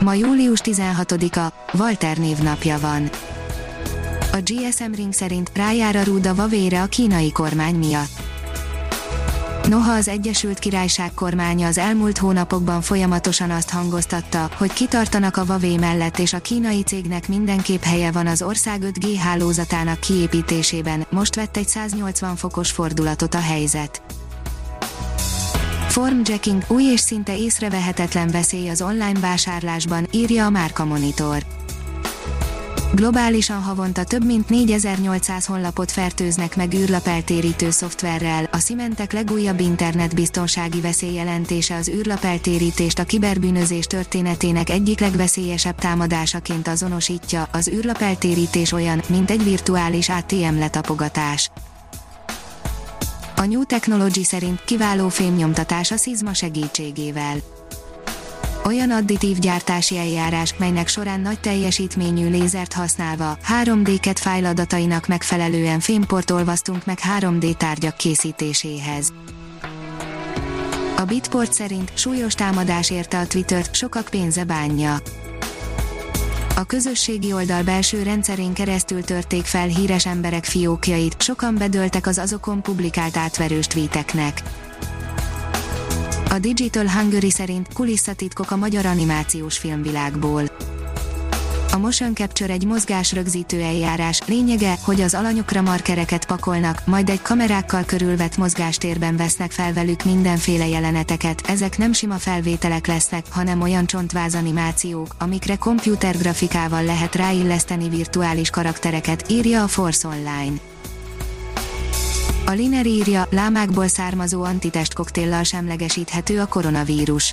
Ma július 16-a, Walter névnapja van. A GSM Ring szerint rájár a rúd a vavére a kínai kormány miatt. Noha az Egyesült Királyság kormánya az elmúlt hónapokban folyamatosan azt hangoztatta, hogy kitartanak a Vavé mellett és a kínai cégnek mindenképp helye van az ország 5G hálózatának kiépítésében, most vett egy 180 fokos fordulatot a helyzet. Formjacking új és szinte észrevehetetlen veszély az online vásárlásban, írja a Márka Monitor. Globálisan havonta több mint 4800 honlapot fertőznek meg űrlapeltérítő szoftverrel. A Szimentek legújabb internetbiztonsági veszélyjelentése az űrlapeltérítést a kiberbűnözés történetének egyik legveszélyesebb támadásaként azonosítja. Az űrlapeltérítés olyan, mint egy virtuális ATM letapogatás. A New Technology szerint kiváló fémnyomtatás a szizma segítségével. Olyan additív gyártási eljárás, melynek során nagy teljesítményű lézert használva 3D CAD fájl adatainak megfelelően fémport olvasztunk meg 3D tárgyak készítéséhez. A Bitport szerint súlyos támadás érte a Twittert, sokak pénze bánja a közösségi oldal belső rendszerén keresztül törték fel híres emberek fiókjait, sokan bedöltek az azokon publikált átverős tweeteknek. A Digital Hungary szerint kulisszatitkok a magyar animációs filmvilágból. A motion capture egy mozgásrögzítő eljárás, lényege, hogy az alanyokra markereket pakolnak, majd egy kamerákkal körülvett mozgástérben vesznek fel velük mindenféle jeleneteket, ezek nem sima felvételek lesznek, hanem olyan csontváz animációk, amikre komputergrafikával lehet ráilleszteni virtuális karaktereket, írja a Force Online. A Liner írja, lámákból származó antitest koktéllal semlegesíthető a koronavírus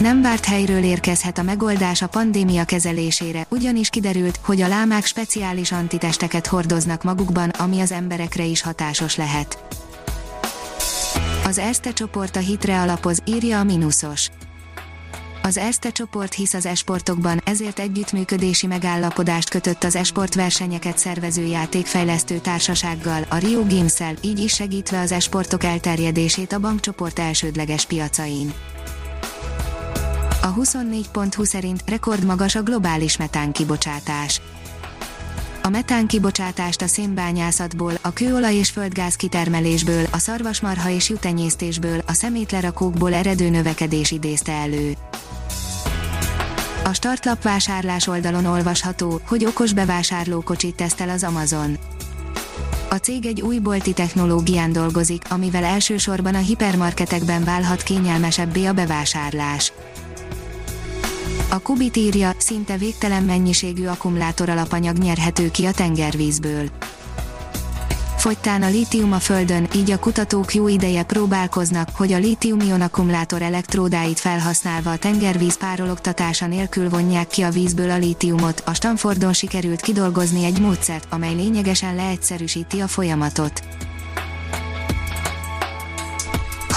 nem várt helyről érkezhet a megoldás a pandémia kezelésére, ugyanis kiderült, hogy a lámák speciális antitesteket hordoznak magukban, ami az emberekre is hatásos lehet. Az Erste csoport a hitre alapoz, írja a Minusos. Az Erste csoport hisz az esportokban, ezért együttműködési megállapodást kötött az esport versenyeket szervező játékfejlesztő társasággal, a Rio games így is segítve az esportok elterjedését a bankcsoport elsődleges piacain. A 24.20 szerint rekordmagas a globális metán kibocsátás. A metán kibocsátást a szénbányászatból, a kőolaj és földgáz kitermelésből, a szarvasmarha és jutenyésztésből, a szemétlerakókból eredő növekedés idézte elő. A startlap vásárlás oldalon olvasható, hogy okos bevásárlókocsit tesztel az Amazon. A cég egy új bolti technológián dolgozik, amivel elsősorban a hipermarketekben válhat kényelmesebbé a bevásárlás. A Kubit írja, szinte végtelen mennyiségű akkumulátor alapanyag nyerhető ki a tengervízből. Fogytán a lítium a Földön, így a kutatók jó ideje próbálkoznak, hogy a lítium-ion akkumulátor elektródáit felhasználva a tengervíz párologtatása nélkül vonják ki a vízből a lítiumot. A Stanfordon sikerült kidolgozni egy módszert, amely lényegesen leegyszerűsíti a folyamatot.